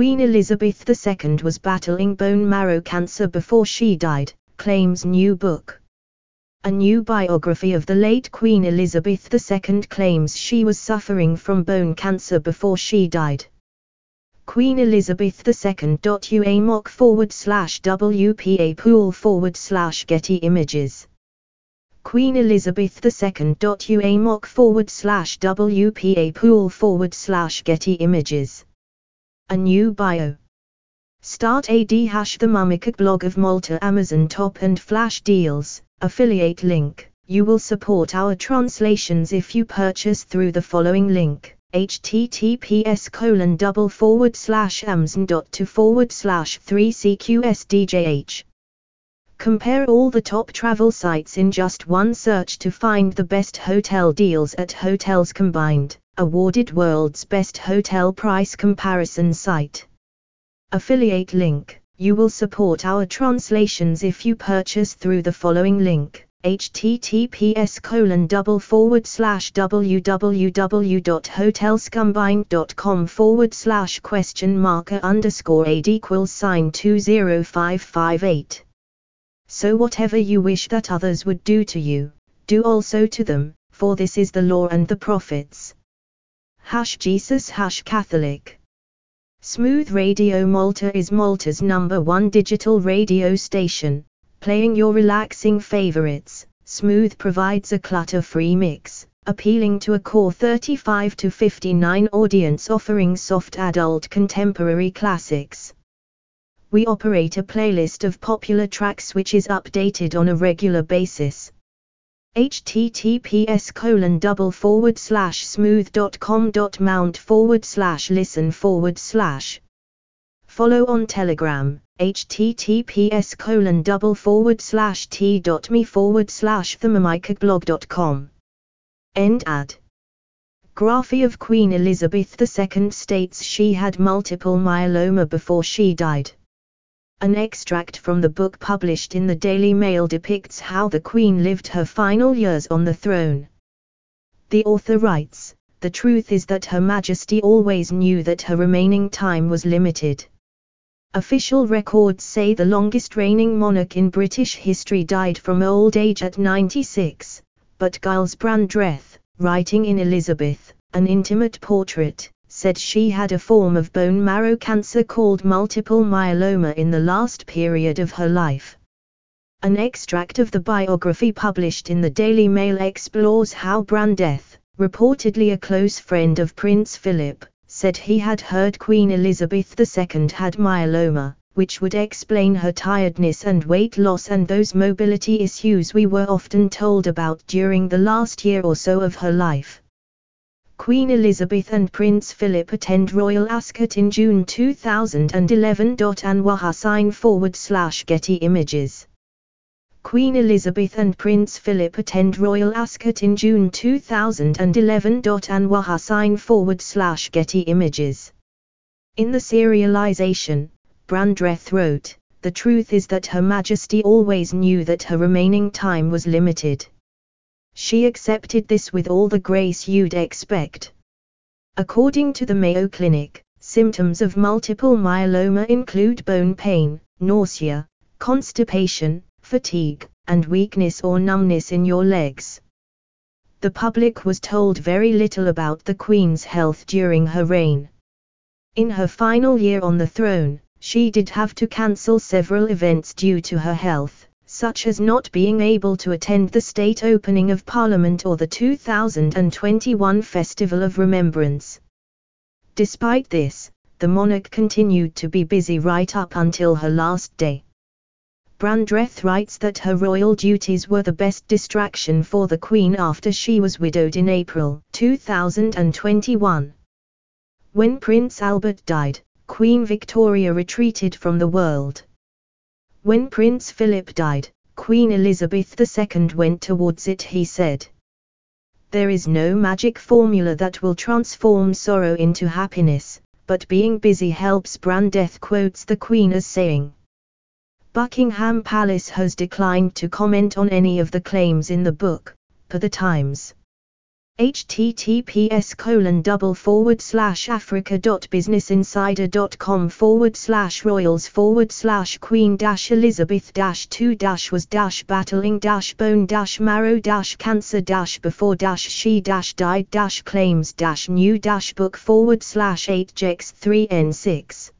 Queen Elizabeth II was battling bone marrow cancer before she died, claims new book. A new biography of the late Queen Elizabeth II claims she was suffering from bone cancer before she died. Queen Elizabeth II. UAMOC forward slash WPA pool forward slash Getty Images. Queen Elizabeth II. UAMOC forward slash WPA pool forward slash Getty Images. A new bio. Start AD hash the Mummicook blog of Malta Amazon top and flash deals, affiliate link. You will support our translations if you purchase through the following link https colon double forward slash amazon dot to forward slash 3cqsdjh. Compare all the top travel sites in just one search to find the best hotel deals at Hotels Combined, awarded world's best hotel price comparison site. Affiliate link. You will support our translations if you purchase through the following link https colon double forward slash www.hotelscombined.com forward slash question marker underscore aid equals sign 20558. So whatever you wish that others would do to you, do also to them, for this is the law and the prophets. Hash Jesus Hash Catholic Smooth Radio Malta is Malta's number one digital radio station, playing your relaxing favorites. Smooth provides a clutter-free mix, appealing to a core 35 to 59 audience offering soft adult contemporary classics. We operate a playlist of popular tracks which is updated on a regular basis https colon double forward slash smooth.com dot mount forward slash listen forward slash. Follow on telegram https colon double forward slash t dot me forward slash com. End ad. Graphy of Queen Elizabeth II states she had multiple myeloma before she died. An extract from the book published in the Daily Mail depicts how the Queen lived her final years on the throne. The author writes, The truth is that Her Majesty always knew that her remaining time was limited. Official records say the longest reigning monarch in British history died from old age at 96, but Giles Brandreth, writing in Elizabeth, an intimate portrait, said she had a form of bone marrow cancer called multiple myeloma in the last period of her life. An extract of the biography published in the Daily Mail explores how Brandreth, reportedly a close friend of Prince Philip, said he had heard Queen Elizabeth II had myeloma, which would explain her tiredness and weight loss and those mobility issues we were often told about during the last year or so of her life. Queen Elizabeth and Prince Philip attend Royal Ascot in June 2011. Anwar Hussain forward slash Getty Images. Queen Elizabeth and Prince Philip attend Royal Ascot in June 2011. Anwar Hussain forward slash Getty Images. In the serialization, Brandreth wrote, The truth is that Her Majesty always knew that her remaining time was limited. She accepted this with all the grace you'd expect. According to the Mayo Clinic, symptoms of multiple myeloma include bone pain, nausea, constipation, fatigue, and weakness or numbness in your legs. The public was told very little about the Queen's health during her reign. In her final year on the throne, she did have to cancel several events due to her health such as not being able to attend the state opening of Parliament or the 2021 Festival of Remembrance. Despite this, the monarch continued to be busy right up until her last day. Brandreth writes that her royal duties were the best distraction for the Queen after she was widowed in April 2021. When Prince Albert died, Queen Victoria retreated from the world. When Prince Philip died, Queen Elizabeth II went towards it he said. There is no magic formula that will transform sorrow into happiness, but being busy helps Brandreth quotes the Queen as saying. Buckingham Palace has declined to comment on any of the claims in the book, per the Times. Https colon double forward slash africa dot businessinsider.com forward slash royals forward slash queen dash elizabeth dash two dash was dash battling dash bone dash marrow dash cancer dash before dash she dash died dash claims dash new dash book forward slash 8 jex 3 n 6